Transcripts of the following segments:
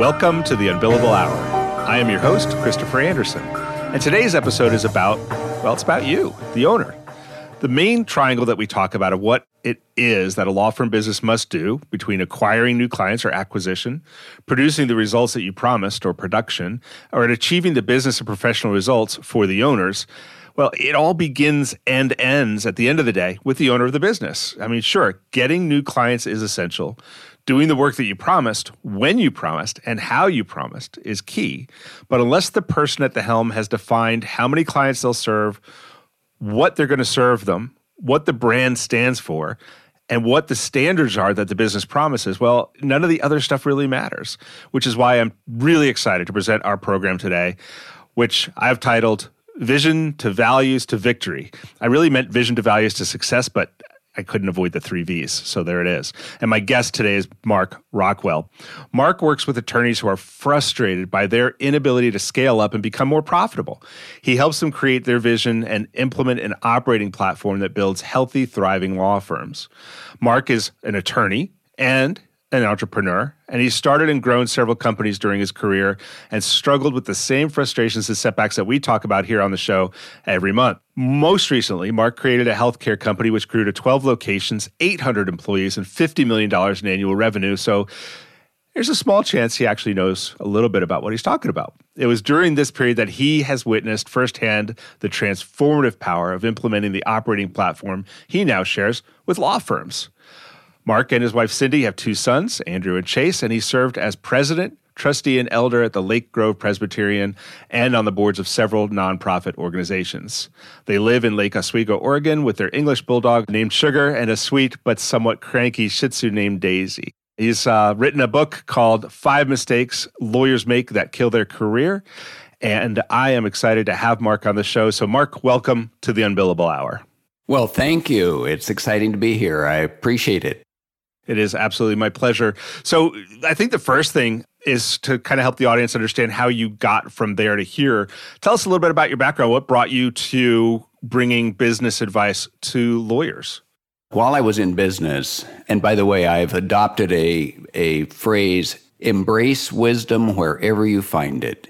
Welcome to the Unbillable Hour. I am your host, Christopher Anderson, and today's episode is about, well, it's about you, the owner. The main triangle that we talk about of what it is that a law firm business must do between acquiring new clients or acquisition, producing the results that you promised or production, or achieving the business and professional results for the owners. Well, it all begins and ends at the end of the day with the owner of the business. I mean, sure, getting new clients is essential doing the work that you promised when you promised and how you promised is key. But unless the person at the helm has defined how many clients they'll serve, what they're going to serve them, what the brand stands for, and what the standards are that the business promises, well, none of the other stuff really matters, which is why I'm really excited to present our program today, which I've titled Vision to Values to Victory. I really meant vision to values to success, but I couldn't avoid the three V's. So there it is. And my guest today is Mark Rockwell. Mark works with attorneys who are frustrated by their inability to scale up and become more profitable. He helps them create their vision and implement an operating platform that builds healthy, thriving law firms. Mark is an attorney and an entrepreneur, and he started and grown several companies during his career and struggled with the same frustrations and setbacks that we talk about here on the show every month. Most recently, Mark created a healthcare company which grew to 12 locations, 800 employees, and $50 million in annual revenue. So there's a small chance he actually knows a little bit about what he's talking about. It was during this period that he has witnessed firsthand the transformative power of implementing the operating platform he now shares with law firms. Mark and his wife Cindy have two sons, Andrew and Chase, and he served as president, trustee, and elder at the Lake Grove Presbyterian and on the boards of several nonprofit organizations. They live in Lake Oswego, Oregon, with their English bulldog named Sugar and a sweet but somewhat cranky Shih Tzu named Daisy. He's uh, written a book called Five Mistakes Lawyers Make That Kill Their Career. And I am excited to have Mark on the show. So, Mark, welcome to the Unbillable Hour. Well, thank you. It's exciting to be here. I appreciate it. It is absolutely my pleasure. So, I think the first thing is to kind of help the audience understand how you got from there to here. Tell us a little bit about your background. What brought you to bringing business advice to lawyers? While I was in business, and by the way, I've adopted a, a phrase embrace wisdom wherever you find it.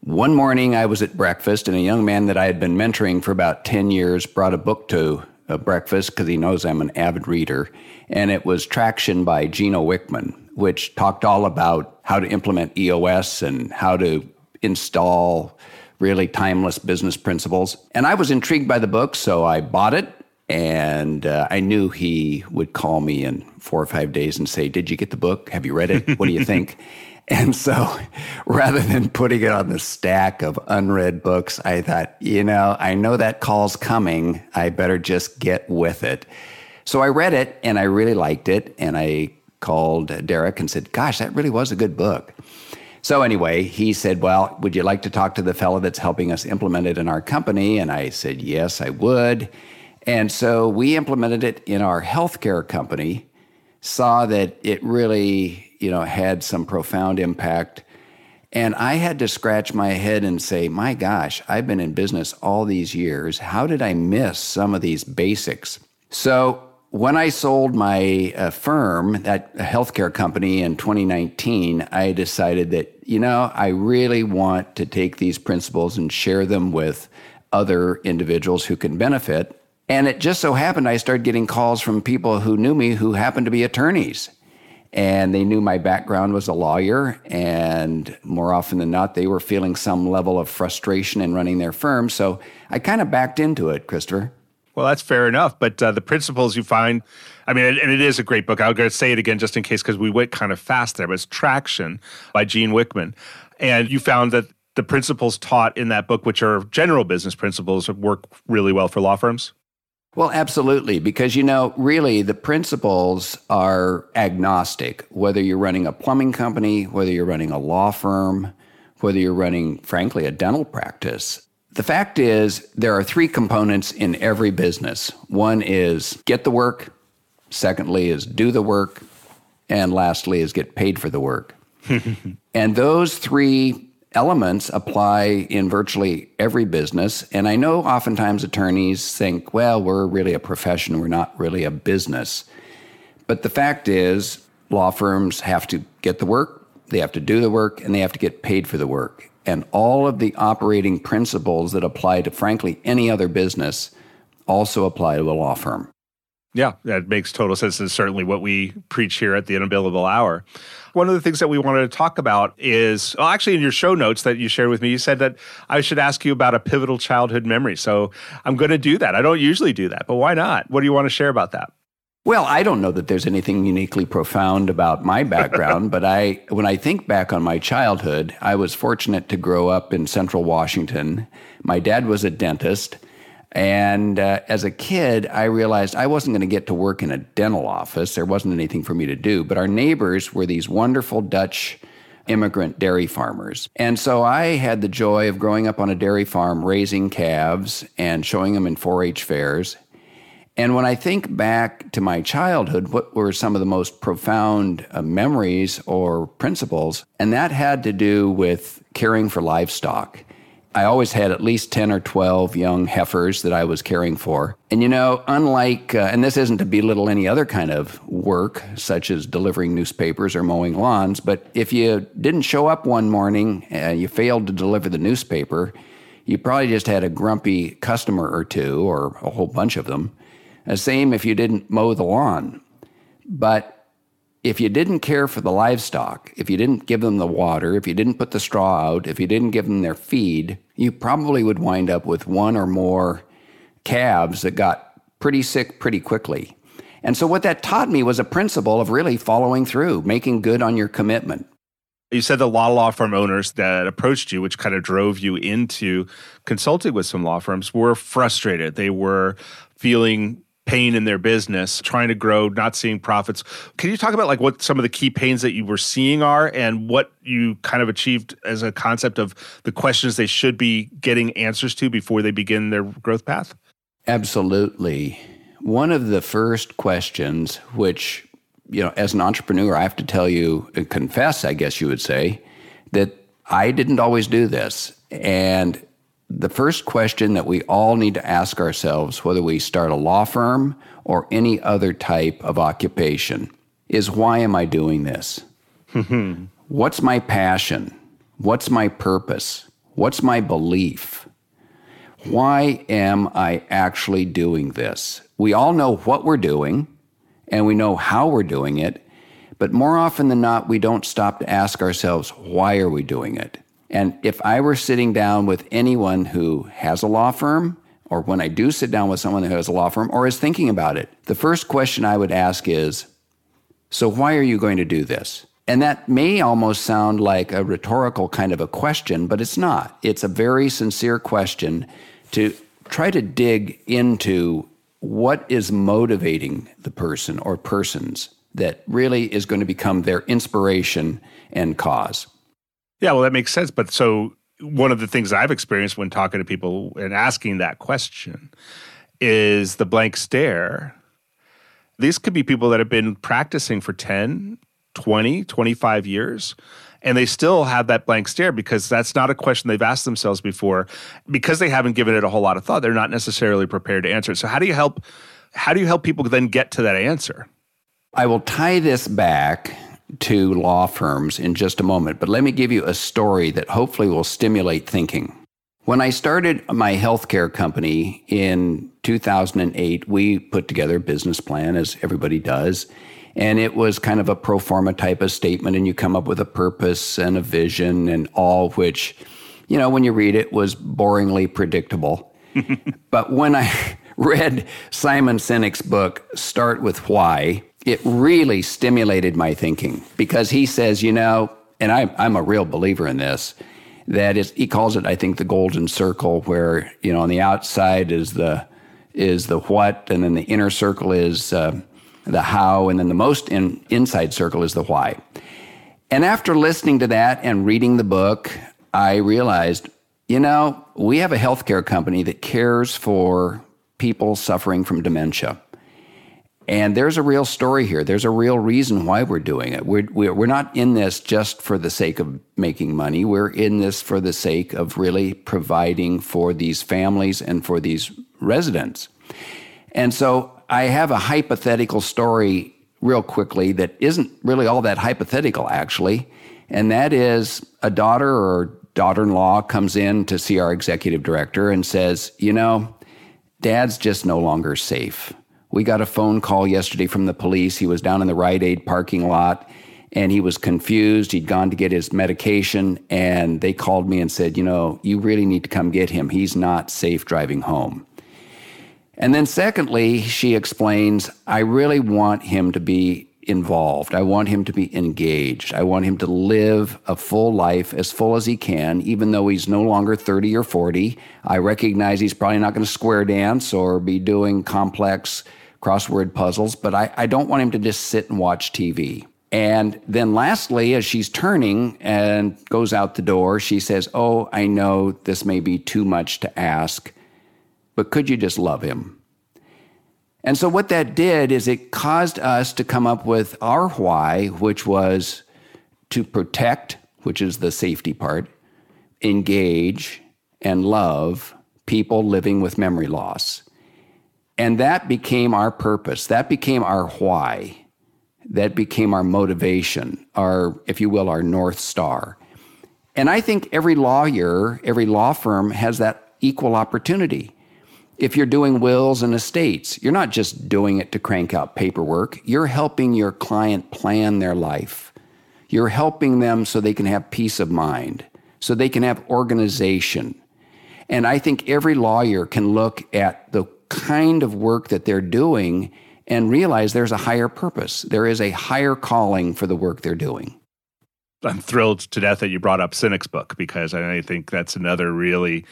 One morning, I was at breakfast, and a young man that I had been mentoring for about 10 years brought a book to uh, breakfast because he knows I'm an avid reader and it was Traction by Gino Wickman, which talked all about how to implement EOS and how to install really timeless business principles. And I was intrigued by the book, so I bought it. And uh, I knew he would call me in four or five days and say, Did you get the book? Have you read it? What do you think? and so rather than putting it on the stack of unread books, I thought, you know, I know that call's coming. I better just get with it. So I read it and I really liked it. And I called Derek and said, Gosh, that really was a good book. So anyway, he said, Well, would you like to talk to the fellow that's helping us implement it in our company? And I said, Yes, I would. And so we implemented it in our healthcare company, saw that it really, you know, had some profound impact. And I had to scratch my head and say, my gosh, I've been in business all these years. How did I miss some of these basics? So when I sold my uh, firm, that healthcare company in 2019, I decided that, you know, I really want to take these principles and share them with other individuals who can benefit. And it just so happened I started getting calls from people who knew me who happened to be attorneys. And they knew my background was a lawyer. And more often than not, they were feeling some level of frustration in running their firm. So I kind of backed into it, Christopher. Well, that's fair enough. But uh, the principles you find, I mean, and it is a great book. i will say it again just in case because we went kind of fast there, but it's Traction by Gene Wickman. And you found that the principles taught in that book, which are general business principles, work really well for law firms? Well, absolutely. Because, you know, really the principles are agnostic, whether you're running a plumbing company, whether you're running a law firm, whether you're running, frankly, a dental practice. The fact is, there are three components in every business one is get the work, secondly, is do the work, and lastly, is get paid for the work. and those three elements apply in virtually every business. And I know oftentimes attorneys think, well, we're really a profession, we're not really a business. But the fact is, law firms have to get the work, they have to do the work, and they have to get paid for the work. And all of the operating principles that apply to, frankly, any other business also apply to a law firm. Yeah, that makes total sense. And certainly what we preach here at the Unbillable Hour. One of the things that we wanted to talk about is well, actually in your show notes that you shared with me, you said that I should ask you about a pivotal childhood memory. So I'm going to do that. I don't usually do that, but why not? What do you want to share about that? Well, I don't know that there's anything uniquely profound about my background, but I when I think back on my childhood, I was fortunate to grow up in central Washington. My dad was a dentist and uh, as a kid, I realized I wasn't going to get to work in a dental office. There wasn't anything for me to do. But our neighbors were these wonderful Dutch immigrant dairy farmers. And so I had the joy of growing up on a dairy farm, raising calves and showing them in 4 H fairs. And when I think back to my childhood, what were some of the most profound uh, memories or principles? And that had to do with caring for livestock. I always had at least 10 or 12 young heifers that I was caring for. And you know, unlike, uh, and this isn't to belittle any other kind of work, such as delivering newspapers or mowing lawns, but if you didn't show up one morning and you failed to deliver the newspaper, you probably just had a grumpy customer or two, or a whole bunch of them. The same if you didn't mow the lawn. But if you didn't care for the livestock, if you didn't give them the water, if you didn't put the straw out, if you didn't give them their feed, you probably would wind up with one or more calves that got pretty sick pretty quickly. And so, what that taught me was a principle of really following through, making good on your commitment. You said the law law firm owners that approached you, which kind of drove you into consulting with some law firms, were frustrated. They were feeling pain in their business, trying to grow, not seeing profits. Can you talk about like what some of the key pains that you were seeing are and what you kind of achieved as a concept of the questions they should be getting answers to before they begin their growth path? Absolutely. One of the first questions, which, you know, as an entrepreneur, I have to tell you, confess, I guess you would say, that I didn't always do this. And the first question that we all need to ask ourselves, whether we start a law firm or any other type of occupation, is why am I doing this? What's my passion? What's my purpose? What's my belief? Why am I actually doing this? We all know what we're doing and we know how we're doing it, but more often than not, we don't stop to ask ourselves, why are we doing it? And if I were sitting down with anyone who has a law firm, or when I do sit down with someone who has a law firm or is thinking about it, the first question I would ask is So, why are you going to do this? And that may almost sound like a rhetorical kind of a question, but it's not. It's a very sincere question to try to dig into what is motivating the person or persons that really is going to become their inspiration and cause. Yeah, well, that makes sense. But so one of the things I've experienced when talking to people and asking that question is the blank stare. These could be people that have been practicing for 10, 20, 25 years, and they still have that blank stare because that's not a question they've asked themselves before. Because they haven't given it a whole lot of thought, they're not necessarily prepared to answer it. So how do you help how do you help people then get to that answer? I will tie this back to law firms in just a moment, but let me give you a story that hopefully will stimulate thinking. When I started my healthcare company in 2008, we put together a business plan, as everybody does. And it was kind of a pro forma type of statement, and you come up with a purpose and a vision, and all which, you know, when you read it, was boringly predictable. but when I read Simon Sinek's book, Start with Why, it really stimulated my thinking because he says, you know, and I, I'm a real believer in this, that is, he calls it, I think, the golden circle, where you know on the outside is the is the what, and then the inner circle is uh, the how, and then the most in, inside circle is the why. And after listening to that and reading the book, I realized, you know, we have a healthcare company that cares for people suffering from dementia. And there's a real story here. There's a real reason why we're doing it. We're, we're not in this just for the sake of making money. We're in this for the sake of really providing for these families and for these residents. And so I have a hypothetical story real quickly that isn't really all that hypothetical, actually. And that is a daughter or daughter in law comes in to see our executive director and says, You know, dad's just no longer safe. We got a phone call yesterday from the police. He was down in the Rite Aid parking lot and he was confused. He'd gone to get his medication and they called me and said, You know, you really need to come get him. He's not safe driving home. And then, secondly, she explains, I really want him to be involved. I want him to be engaged. I want him to live a full life, as full as he can, even though he's no longer 30 or 40. I recognize he's probably not going to square dance or be doing complex crossword puzzles, but I, I don't want him to just sit and watch TV. And then lastly, as she's turning and goes out the door, she says, Oh, I know this may be too much to ask, but could you just love him? And so what that did is it caused us to come up with our why, which was to protect, which is the safety part, engage, and love people living with memory loss. And that became our purpose. That became our why. That became our motivation, our, if you will, our North Star. And I think every lawyer, every law firm has that equal opportunity. If you're doing wills and estates, you're not just doing it to crank out paperwork, you're helping your client plan their life. You're helping them so they can have peace of mind, so they can have organization. And I think every lawyer can look at the kind of work that they're doing and realize there's a higher purpose. There is a higher calling for the work they're doing. I'm thrilled to death that you brought up Sinek's book because I think that's another really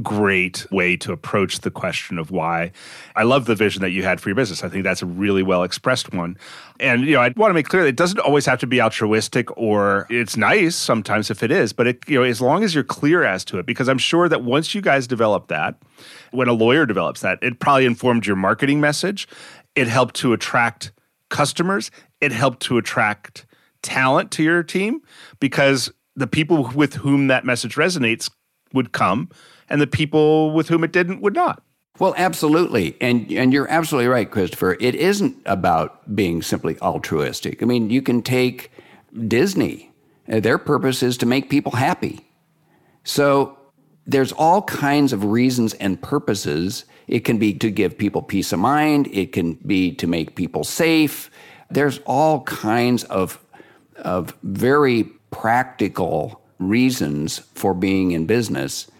great way to approach the question of why. I love the vision that you had for your business. I think that's a really well expressed one. And you know, I want to make clear that it doesn't always have to be altruistic or it's nice sometimes if it is, but it you know, as long as you're clear as to it because I'm sure that once you guys develop that, when a lawyer develops that, it probably informed your marketing message. It helped to attract customers, it helped to attract talent to your team because the people with whom that message resonates would come and the people with whom it didn't would not. Well, absolutely. And and you're absolutely right, Christopher. It isn't about being simply altruistic. I mean, you can take Disney. Uh, their purpose is to make people happy. So there's all kinds of reasons and purposes. It can be to give people peace of mind, it can be to make people safe. There's all kinds of of very practical reasons for being in business.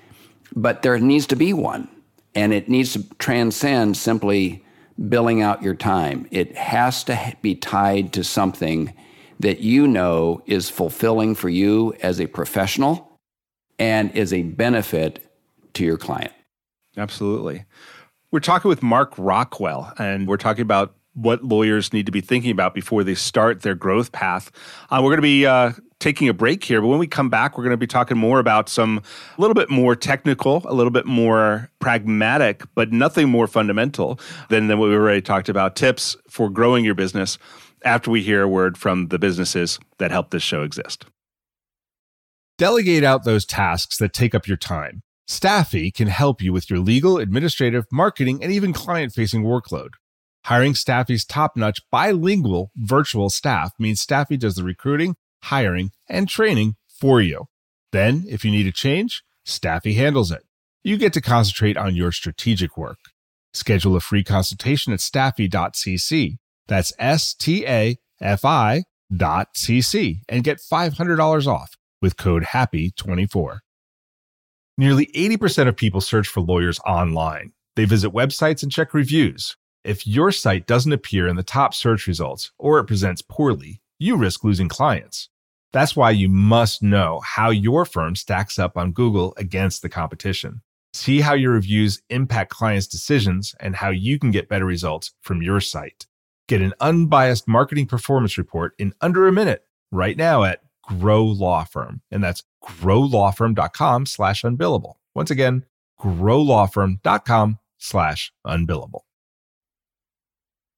But there needs to be one, and it needs to transcend simply billing out your time. It has to be tied to something that you know is fulfilling for you as a professional and is a benefit to your client. Absolutely. We're talking with Mark Rockwell, and we're talking about what lawyers need to be thinking about before they start their growth path. Uh, we're going to be uh, taking a break here, but when we come back, we're going to be talking more about some a little bit more technical, a little bit more pragmatic, but nothing more fundamental than, than what we already talked about tips for growing your business after we hear a word from the businesses that help this show exist. Delegate out those tasks that take up your time. Staffy can help you with your legal, administrative, marketing, and even client facing workload. Hiring Staffy's top notch bilingual virtual staff means Staffy does the recruiting, hiring, and training for you. Then, if you need a change, Staffy handles it. You get to concentrate on your strategic work. Schedule a free consultation at staffy.cc. That's S T A F I dot cc and get $500 off with code HAPPY24. Nearly 80% of people search for lawyers online. They visit websites and check reviews. If your site doesn't appear in the top search results or it presents poorly, you risk losing clients. That's why you must know how your firm stacks up on Google against the competition. See how your reviews impact clients' decisions and how you can get better results from your site. Get an unbiased marketing performance report in under a minute right now at Grow Law Firm. And that's growlawfirm.com slash unbillable. Once again, growlawfirm.com slash unbillable.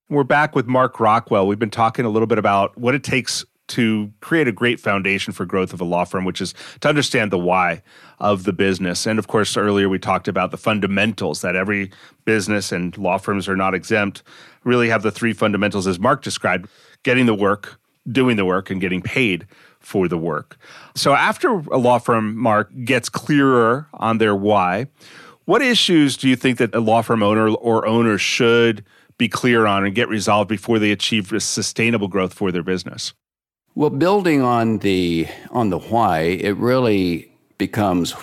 We're back with Mark Rockwell. We've been talking a little bit about what it takes to create a great foundation for growth of a law firm, which is to understand the why of the business. And of course, earlier we talked about the fundamentals that every business and law firms are not exempt, really have the three fundamentals as Mark described getting the work, doing the work, and getting paid for the work. So after a law firm, Mark, gets clearer on their why, what issues do you think that a law firm owner or owners should be clear on and get resolved before they achieve sustainable growth for their business? Well, building on the on the why, it really becomes,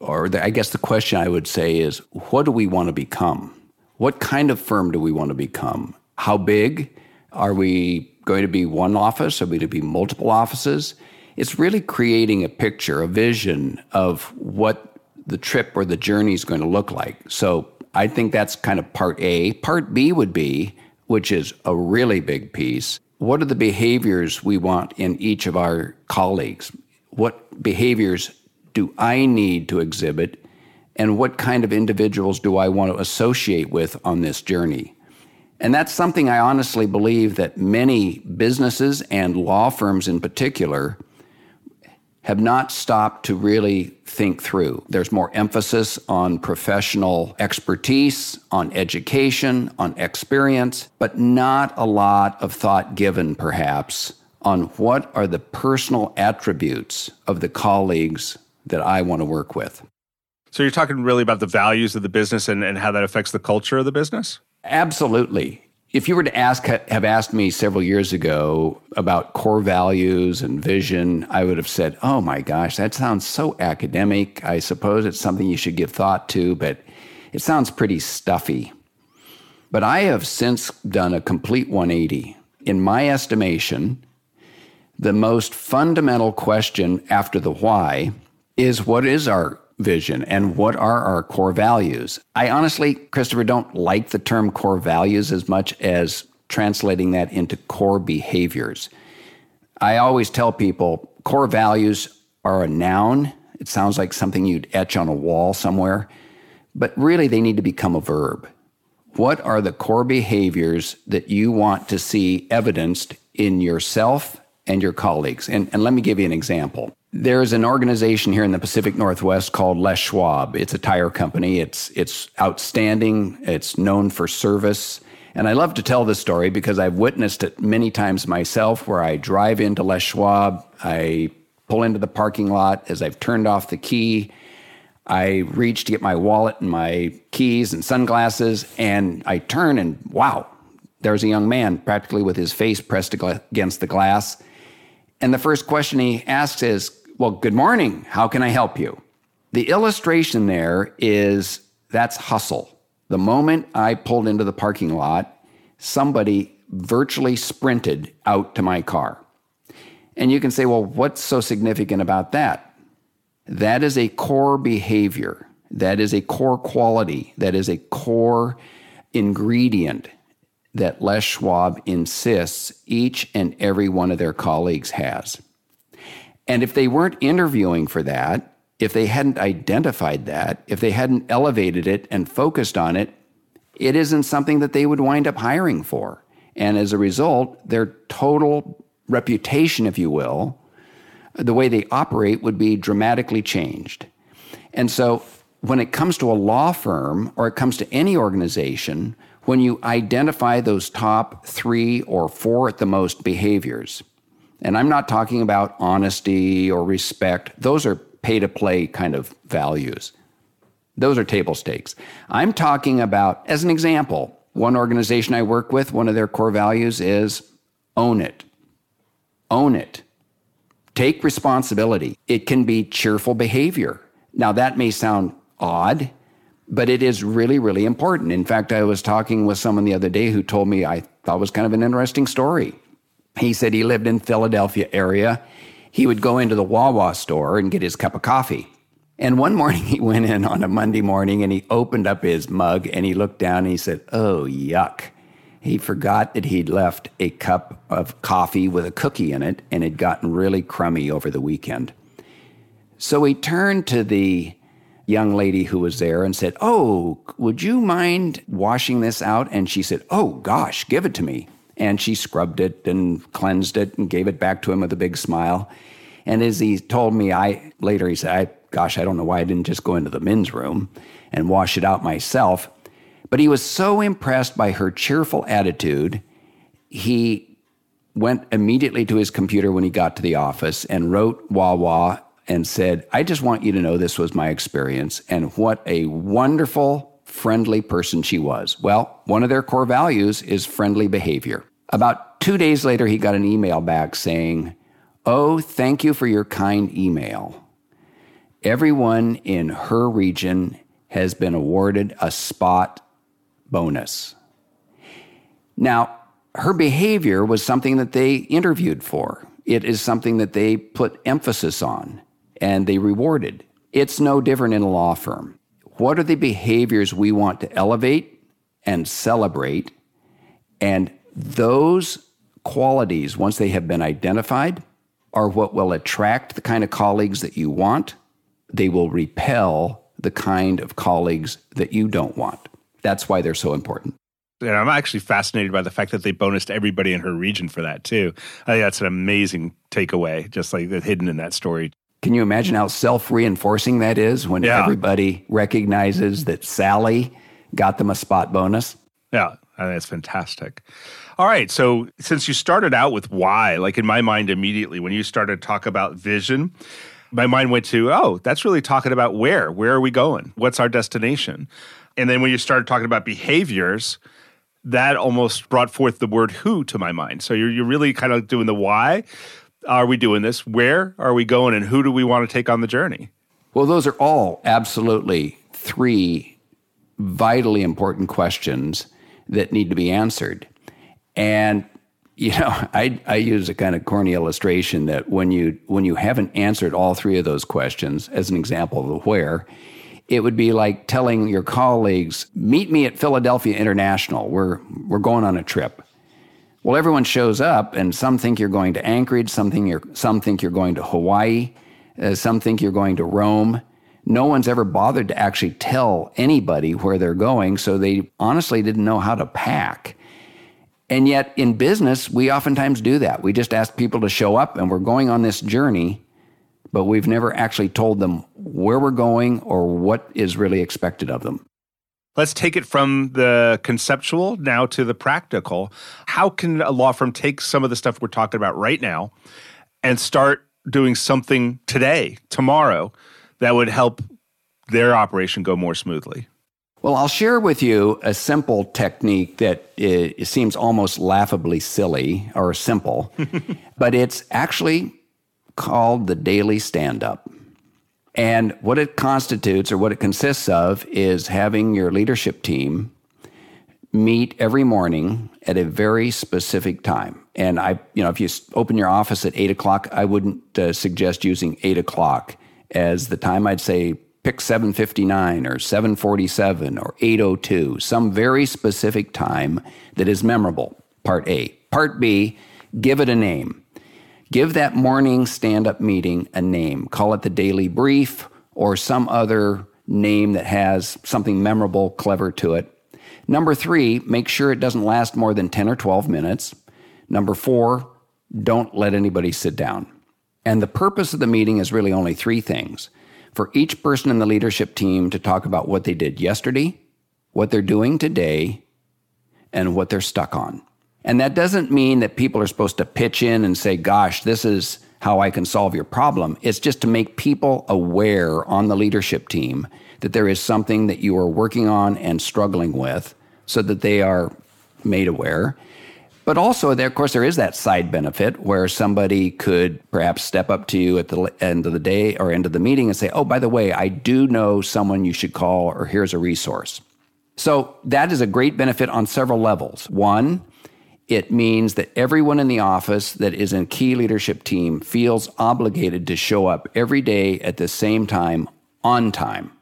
or the, I guess the question I would say is, what do we want to become? What kind of firm do we want to become? How big? Are we going to be one office? Are we going to be multiple offices? It's really creating a picture, a vision of what the trip or the journey is going to look like. So I think that's kind of part A. Part B would be, which is a really big piece, what are the behaviors we want in each of our colleagues? What behaviors do I need to exhibit? And what kind of individuals do I want to associate with on this journey? And that's something I honestly believe that many businesses and law firms in particular have not stopped to really think through. There's more emphasis on professional expertise, on education, on experience, but not a lot of thought given, perhaps, on what are the personal attributes of the colleagues that I want to work with. So you're talking really about the values of the business and, and how that affects the culture of the business? Absolutely if you were to ask have asked me several years ago about core values and vision i would have said oh my gosh that sounds so academic. I suppose it's something you should give thought to but it sounds pretty stuffy. But i have since done a complete 180 in my estimation the most fundamental question after the why is what is our vision and what are our core values. I honestly, Christopher, don't like the term core values as much as translating that into core behaviors. I always tell people core values are a noun. It sounds like something you'd etch on a wall somewhere, but really they need to become a verb. What are the core behaviors that you want to see evidenced in yourself and your colleagues? And, and let me give you an example. There's an organization here in the Pacific Northwest called Les Schwab. It's a tire company. It's it's outstanding. It's known for service. And I love to tell this story because I've witnessed it many times myself where I drive into Les Schwab, I pull into the parking lot as I've turned off the key. I reach to get my wallet and my keys and sunglasses, and I turn and wow, there's a young man practically with his face pressed against the glass. And the first question he asks is, well, good morning. How can I help you? The illustration there is that's hustle. The moment I pulled into the parking lot, somebody virtually sprinted out to my car. And you can say, well, what's so significant about that? That is a core behavior. That is a core quality. That is a core ingredient that Les Schwab insists each and every one of their colleagues has. And if they weren't interviewing for that, if they hadn't identified that, if they hadn't elevated it and focused on it, it isn't something that they would wind up hiring for. And as a result, their total reputation, if you will, the way they operate would be dramatically changed. And so when it comes to a law firm or it comes to any organization, when you identify those top three or four at the most behaviors, and I'm not talking about honesty or respect, those are pay to play kind of values. Those are table stakes. I'm talking about, as an example, one organization I work with, one of their core values is own it. Own it. Take responsibility. It can be cheerful behavior. Now, that may sound odd, but it is really, really important. In fact, I was talking with someone the other day who told me I thought was kind of an interesting story. He said he lived in Philadelphia area. He would go into the Wawa store and get his cup of coffee. And one morning he went in on a Monday morning and he opened up his mug and he looked down and he said, "Oh, yuck." he forgot that he'd left a cup of coffee with a cookie in it and had gotten really crummy over the weekend. So he turned to the young lady who was there and said, Oh, would you mind washing this out? And she said, Oh, gosh, give it to me. And she scrubbed it and cleansed it and gave it back to him with a big smile. And as he told me, I later he said, I, Gosh, I don't know why I didn't just go into the men's room and wash it out myself. But he was so impressed by her cheerful attitude, he went immediately to his computer when he got to the office and wrote Wawa and said, I just want you to know this was my experience and what a wonderful, friendly person she was. Well, one of their core values is friendly behavior. About two days later, he got an email back saying, Oh, thank you for your kind email. Everyone in her region has been awarded a spot bonus. Now, her behavior was something that they interviewed for. It is something that they put emphasis on and they rewarded. It's no different in a law firm. What are the behaviors we want to elevate and celebrate? And those qualities, once they have been identified, are what will attract the kind of colleagues that you want. They will repel the kind of colleagues that you don't want. That's why they're so important. And I'm actually fascinated by the fact that they bonused everybody in her region for that too. I think that's an amazing takeaway, just like hidden in that story. Can you imagine how self reinforcing that is when yeah. everybody recognizes that Sally got them a spot bonus? Yeah, I think that's fantastic. All right. So, since you started out with why, like in my mind immediately, when you started to talk about vision, my mind went to, oh, that's really talking about where. Where are we going? What's our destination? And then when you started talking about behaviors, that almost brought forth the word who to my mind. So you're, you're really kind of doing the why, are we doing this? Where are we going? And who do we want to take on the journey? Well, those are all absolutely three vitally important questions that need to be answered. And you know, I, I use a kind of corny illustration that when you when you haven't answered all three of those questions, as an example of the where, it would be like telling your colleagues, "Meet me at Philadelphia International. We're we're going on a trip." Well, everyone shows up, and some think you're going to Anchorage, some think you're, some think you're going to Hawaii, uh, some think you're going to Rome. No one's ever bothered to actually tell anybody where they're going, so they honestly didn't know how to pack. And yet, in business, we oftentimes do that. We just ask people to show up, and we're going on this journey, but we've never actually told them where we're going or what is really expected of them. Let's take it from the conceptual now to the practical. How can a law firm take some of the stuff we're talking about right now and start doing something today, tomorrow, that would help their operation go more smoothly? Well, I'll share with you a simple technique that eh, it seems almost laughably silly or simple, but it's actually called the daily stand up. And what it constitutes or what it consists of is having your leadership team meet every morning at a very specific time. And I, you know, if you open your office at eight o'clock, I wouldn't uh, suggest using eight o'clock as the time. I'd say pick 759 or 747 or 802, some very specific time that is memorable. Part A. Part B, give it a name. Give that morning stand up meeting a name. Call it the daily brief or some other name that has something memorable, clever to it. Number three, make sure it doesn't last more than 10 or 12 minutes. Number four, don't let anybody sit down. And the purpose of the meeting is really only three things for each person in the leadership team to talk about what they did yesterday, what they're doing today, and what they're stuck on. And that doesn't mean that people are supposed to pitch in and say, gosh, this is how I can solve your problem. It's just to make people aware on the leadership team that there is something that you are working on and struggling with so that they are made aware. But also, there, of course, there is that side benefit where somebody could perhaps step up to you at the end of the day or end of the meeting and say, Oh, by the way, I do know someone you should call, or here's a resource. So that is a great benefit on several levels. One, it means that everyone in the office that is in a key leadership team feels obligated to show up every day at the same time on time.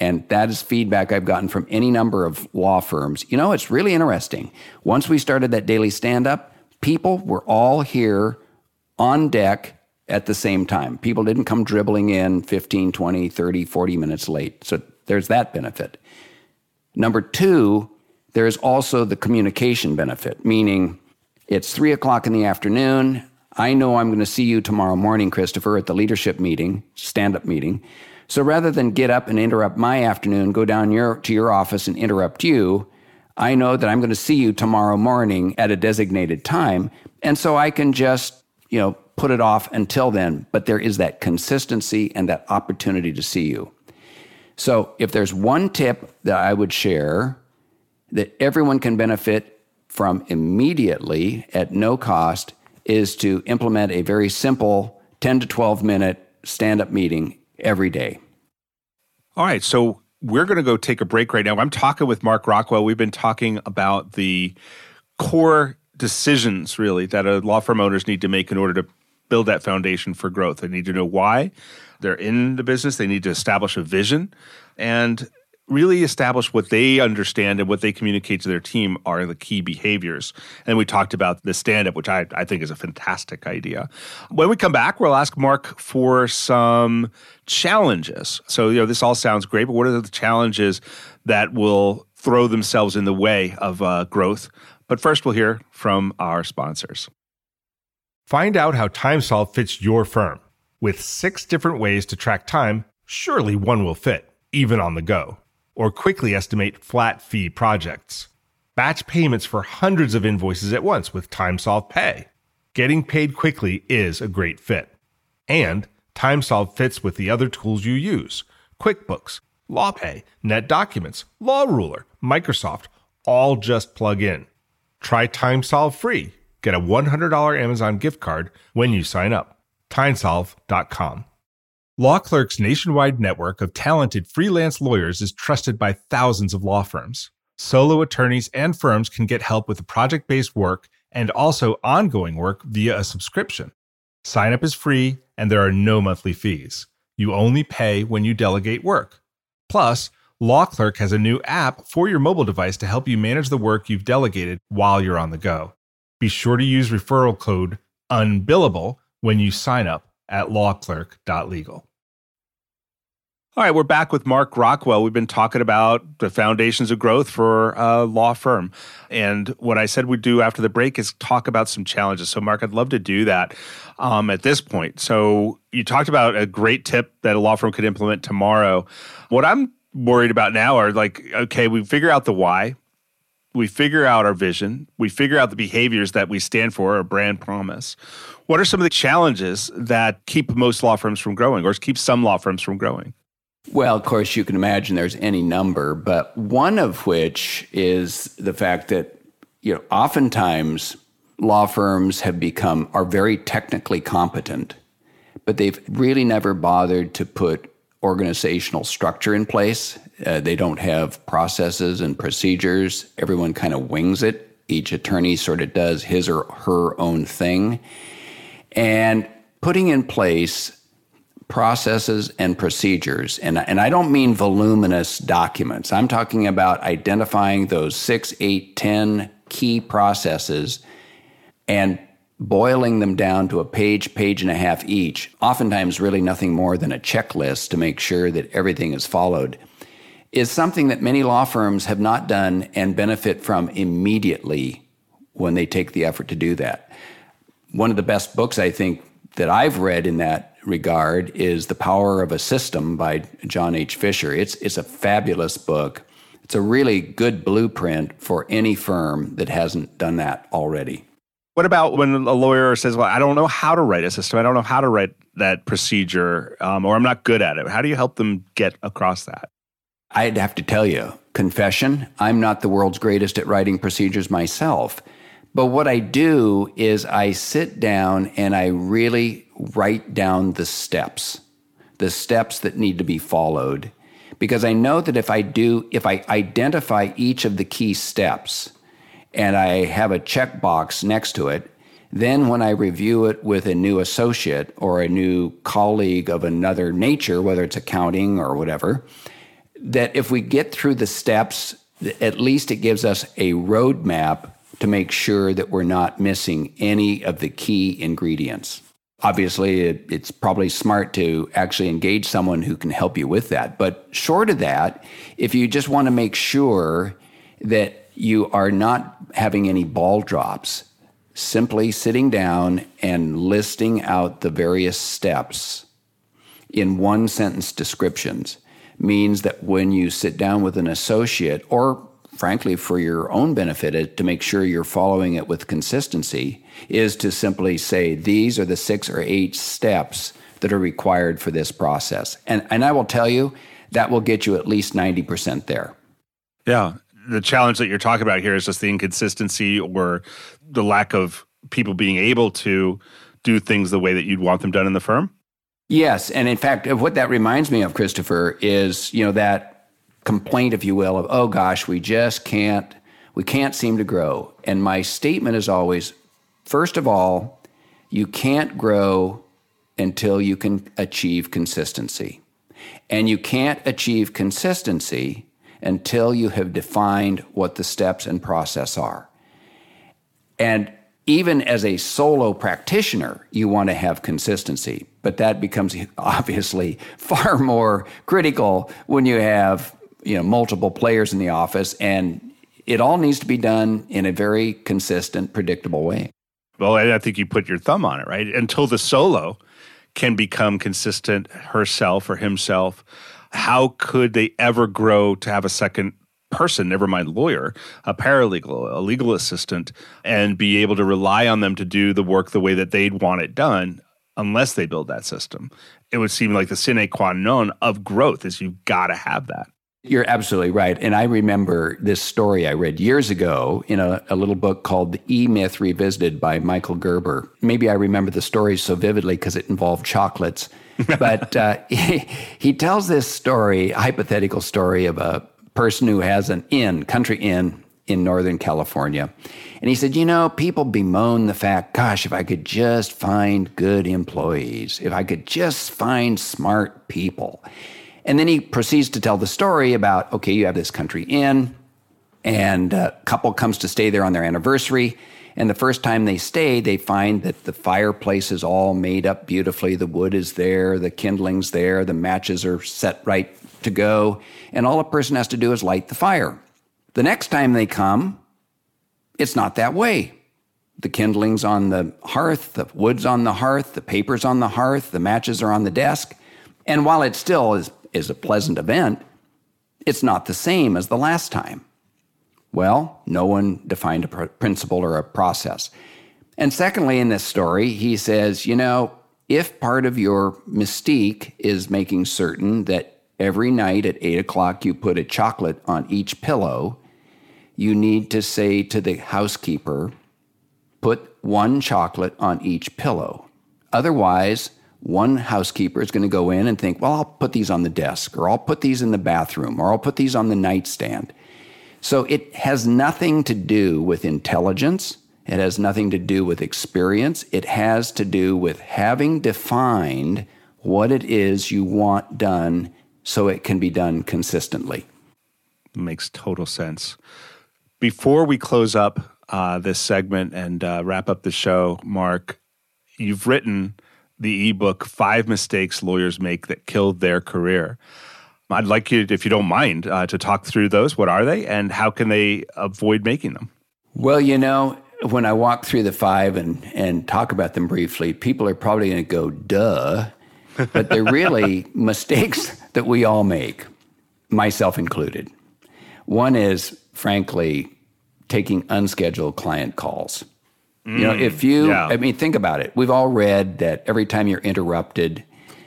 And that is feedback I've gotten from any number of law firms. You know, it's really interesting. Once we started that daily stand up, people were all here on deck at the same time. People didn't come dribbling in 15, 20, 30, 40 minutes late. So there's that benefit. Number two, there's also the communication benefit, meaning it's three o'clock in the afternoon. I know I'm going to see you tomorrow morning, Christopher, at the leadership meeting, stand up meeting. So rather than get up and interrupt my afternoon, go down your, to your office and interrupt you, I know that I'm going to see you tomorrow morning at a designated time. And so I can just, you know, put it off until then. But there is that consistency and that opportunity to see you. So if there's one tip that I would share that everyone can benefit from immediately at no cost is to implement a very simple 10 to 12 minute stand up meeting every day. All right. So we're going to go take a break right now. I'm talking with Mark Rockwell. We've been talking about the core decisions, really, that a law firm owners need to make in order to build that foundation for growth. They need to know why they're in the business, they need to establish a vision. And really establish what they understand and what they communicate to their team are the key behaviors. And we talked about the stand up, which I, I think is a fantastic idea. When we come back, we'll ask Mark for some challenges. So, you know, this all sounds great, but what are the challenges that will throw themselves in the way of uh, growth? But first, we'll hear from our sponsors. Find out how TimeSolve fits your firm. With six different ways to track time, surely one will fit, even on the go or quickly estimate flat fee projects. Batch payments for hundreds of invoices at once with TimeSolve Pay. Getting paid quickly is a great fit. And TimeSolve fits with the other tools you use QuickBooks, LawPay, NetDocuments, LawRuler, Microsoft, all just plug in. Try TimeSolve free. Get a $100 Amazon gift card when you sign up. TimeSolve.com. Law Clerk's nationwide network of talented freelance lawyers is trusted by thousands of law firms. Solo attorneys and firms can get help with project based work and also ongoing work via a subscription. Sign up is free and there are no monthly fees. You only pay when you delegate work. Plus, Law Clerk has a new app for your mobile device to help you manage the work you've delegated while you're on the go. Be sure to use referral code UNBILLABLE when you sign up at lawclerk.legal. All right, we're back with Mark Rockwell. We've been talking about the foundations of growth for a law firm. And what I said we'd do after the break is talk about some challenges. So, Mark, I'd love to do that um, at this point. So, you talked about a great tip that a law firm could implement tomorrow. What I'm worried about now are like, okay, we figure out the why, we figure out our vision, we figure out the behaviors that we stand for, our brand promise. What are some of the challenges that keep most law firms from growing or keep some law firms from growing? Well, of course, you can imagine there's any number, but one of which is the fact that, you know, oftentimes law firms have become, are very technically competent, but they've really never bothered to put organizational structure in place. Uh, they don't have processes and procedures. Everyone kind of wings it. Each attorney sort of does his or her own thing. And putting in place processes and procedures. And, and I don't mean voluminous documents. I'm talking about identifying those six, eight, ten key processes and boiling them down to a page, page and a half each, oftentimes really nothing more than a checklist to make sure that everything is followed, is something that many law firms have not done and benefit from immediately when they take the effort to do that. One of the best books I think that I've read in that regard is The Power of a System by John H. Fisher. It's, it's a fabulous book. It's a really good blueprint for any firm that hasn't done that already. What about when a lawyer says, Well, I don't know how to write a system, I don't know how to write that procedure, um, or I'm not good at it? How do you help them get across that? I'd have to tell you, confession, I'm not the world's greatest at writing procedures myself. But what I do is I sit down and I really write down the steps, the steps that need to be followed. Because I know that if I do, if I identify each of the key steps and I have a checkbox next to it, then when I review it with a new associate or a new colleague of another nature, whether it's accounting or whatever, that if we get through the steps, at least it gives us a roadmap to make sure that we're not missing any of the key ingredients. Obviously, it, it's probably smart to actually engage someone who can help you with that. But short of that, if you just want to make sure that you are not having any ball drops, simply sitting down and listing out the various steps in one sentence descriptions means that when you sit down with an associate or frankly, for your own benefit, uh, to make sure you're following it with consistency, is to simply say, these are the six or eight steps that are required for this process. And, and I will tell you, that will get you at least 90% there. Yeah. The challenge that you're talking about here is just the inconsistency or the lack of people being able to do things the way that you'd want them done in the firm. Yes, and in fact, what that reminds me of, Christopher, is you know that complaint, if you will, of, oh gosh, we just can't, we can't seem to grow. And my statement is always, first of all, you can't grow until you can achieve consistency. And you can't achieve consistency until you have defined what the steps and process are. And even as a solo practitioner, you want to have consistency, but that becomes obviously far more critical when you have you know multiple players in the office and it all needs to be done in a very consistent predictable way well i think you put your thumb on it right until the solo can become consistent herself or himself how could they ever grow to have a second person, never mind lawyer, a paralegal, a legal assistant, and be able to rely on them to do the work the way that they'd want it done unless they build that system. It would seem like the sine qua non of growth is you've got to have that. You're absolutely right. And I remember this story I read years ago in a, a little book called The E Myth Revisited by Michael Gerber. Maybe I remember the story so vividly because it involved chocolates. but uh, he, he tells this story, hypothetical story of a person who has an inn, country inn in Northern California. And he said, You know, people bemoan the fact, gosh, if I could just find good employees, if I could just find smart people. And then he proceeds to tell the story about okay, you have this country inn, and a couple comes to stay there on their anniversary. And the first time they stay, they find that the fireplace is all made up beautifully. The wood is there, the kindling's there, the matches are set right to go. And all a person has to do is light the fire. The next time they come, it's not that way. The kindling's on the hearth, the wood's on the hearth, the paper's on the hearth, the matches are on the desk. And while it still is is a pleasant event, it's not the same as the last time. Well, no one defined a pr- principle or a process. And secondly, in this story, he says, you know, if part of your mystique is making certain that every night at eight o'clock you put a chocolate on each pillow, you need to say to the housekeeper, put one chocolate on each pillow. Otherwise, one housekeeper is going to go in and think, well, I'll put these on the desk, or I'll put these in the bathroom, or I'll put these on the nightstand. So it has nothing to do with intelligence. It has nothing to do with experience. It has to do with having defined what it is you want done so it can be done consistently. Makes total sense. Before we close up uh, this segment and uh, wrap up the show, Mark, you've written the ebook Five Mistakes Lawyers Make That Killed Their Career. I'd like you, if you don't mind, uh, to talk through those. What are they and how can they avoid making them? Well, you know, when I walk through the five and, and talk about them briefly, people are probably going to go, duh. But they're really mistakes that we all make, myself included. One is, frankly, taking unscheduled client calls. Mm, you know, if you, yeah. I mean, think about it. We've all read that every time you're interrupted,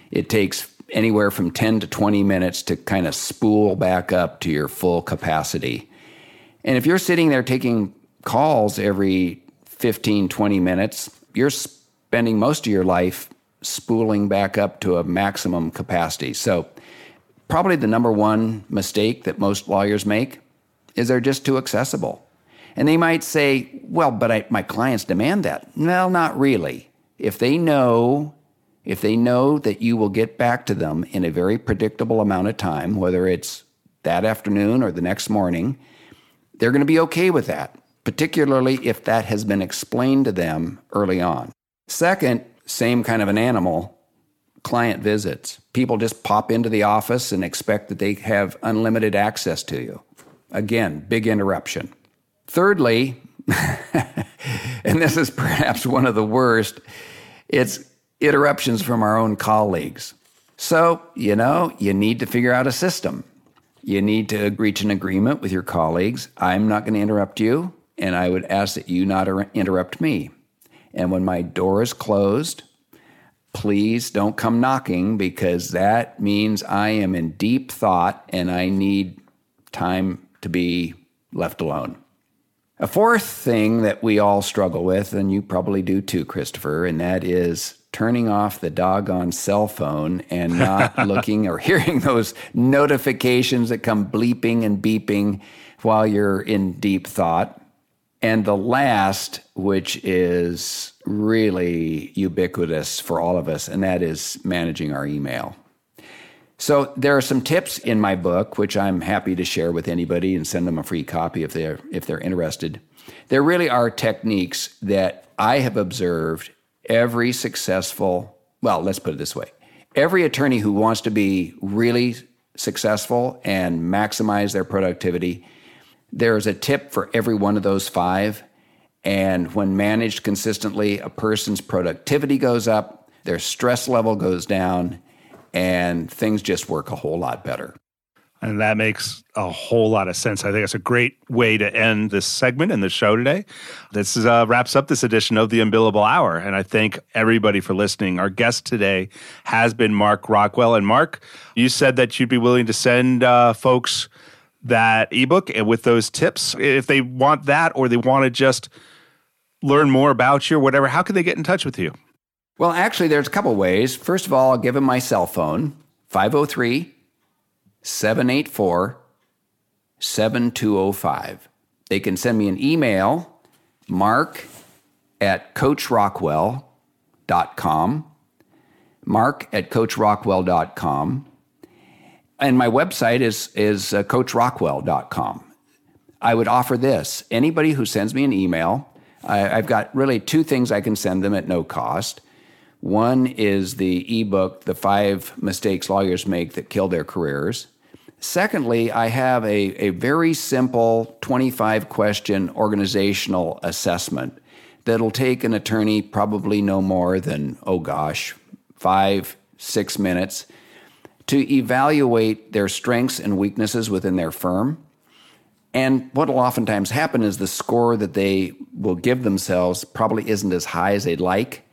it takes anywhere from 10 to 20 minutes to kind of spool back up to your full capacity. And if you're sitting there taking calls every 15, 20 minutes, you're spending most of your life spooling back up to a maximum capacity. So, probably the number one mistake that most lawyers make is they're just too accessible. And they might say, well, but I, my clients demand that. Well, not really. If they know, if they know that you will get back to them in a very predictable amount of time, whether it's that afternoon or the next morning, they're going to be okay with that, particularly if that has been explained to them early on. Second, same kind of an animal, client visits. People just pop into the office and expect that they have unlimited access to you. Again, big interruption. Thirdly, and this is perhaps one of the worst, it's interruptions from our own colleagues. So, you know, you need to figure out a system. You need to reach an agreement with your colleagues. I'm not going to interrupt you, and I would ask that you not interrupt me. And when my door is closed, please don't come knocking because that means I am in deep thought and I need time to be left alone. A fourth thing that we all struggle with, and you probably do too, Christopher, and that is turning off the doggone cell phone and not looking or hearing those notifications that come bleeping and beeping while you're in deep thought. And the last, which is really ubiquitous for all of us, and that is managing our email. So there are some tips in my book, which I'm happy to share with anybody and send them a free copy if they're if they're interested. There really are techniques that I have observed every successful, well, let's put it this way. Every attorney who wants to be really successful and maximize their productivity, there's a tip for every one of those five. And when managed consistently, a person's productivity goes up, their stress level goes down, and things just work a whole lot better. And that makes a whole lot of sense. I think it's a great way to end this segment and the show today. This is, uh, wraps up this edition of the Unbillable Hour. And I thank everybody for listening. Our guest today has been Mark Rockwell. And Mark, you said that you'd be willing to send uh, folks that ebook and with those tips if they want that or they want to just learn more about you or whatever. How can they get in touch with you? Well, actually, there's a couple ways. First of all, I'll give them my cell phone, 503 784 7205. They can send me an email, mark at coachrockwell.com, mark at coachrockwell.com. And my website is, is uh, coachrockwell.com. I would offer this anybody who sends me an email, I, I've got really two things I can send them at no cost. One is the ebook, The Five Mistakes Lawyers Make That Kill Their Careers. Secondly, I have a, a very simple 25 question organizational assessment that'll take an attorney probably no more than, oh gosh, five, six minutes to evaluate their strengths and weaknesses within their firm. And what will oftentimes happen is the score that they will give themselves probably isn't as high as they'd like.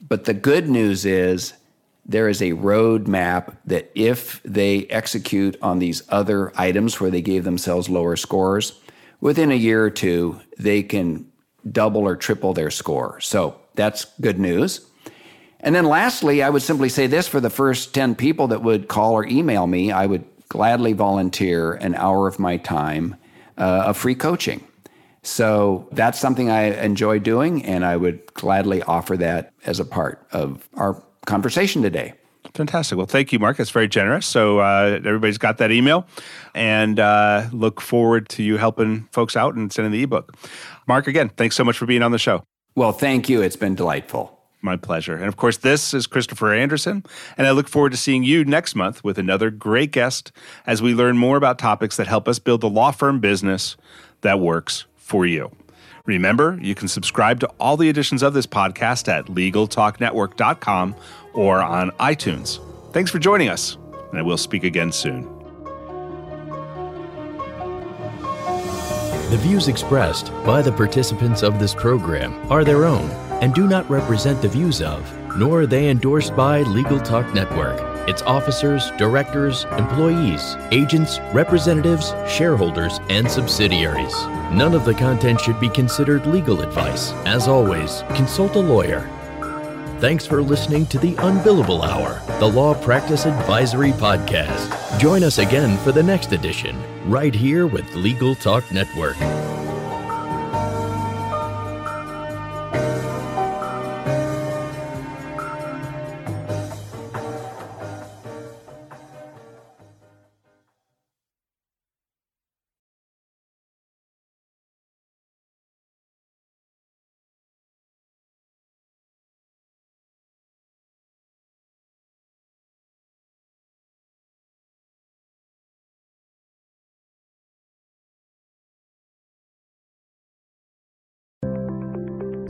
But the good news is there is a roadmap that if they execute on these other items where they gave themselves lower scores, within a year or two, they can double or triple their score. So that's good news. And then lastly, I would simply say this for the first 10 people that would call or email me, I would gladly volunteer an hour of my time uh, of free coaching. So that's something I enjoy doing, and I would gladly offer that as a part of our conversation today. Fantastic. Well, thank you, Mark. That's very generous. So uh, everybody's got that email, and uh, look forward to you helping folks out and sending the ebook. Mark, again, thanks so much for being on the show. Well, thank you. It's been delightful. My pleasure. And of course, this is Christopher Anderson, and I look forward to seeing you next month with another great guest as we learn more about topics that help us build the law firm business that works for you. Remember, you can subscribe to all the editions of this podcast at LegalTalkNetwork.com or on iTunes. Thanks for joining us, and I will speak again soon. The views expressed by the participants of this program are their own and do not represent the views of, nor are they endorsed by Legal Talk Network its officers, directors, employees, agents, representatives, shareholders, and subsidiaries. None of the content should be considered legal advice. As always, consult a lawyer. Thanks for listening to the Unbillable Hour, the Law Practice Advisory Podcast. Join us again for the next edition, right here with Legal Talk Network.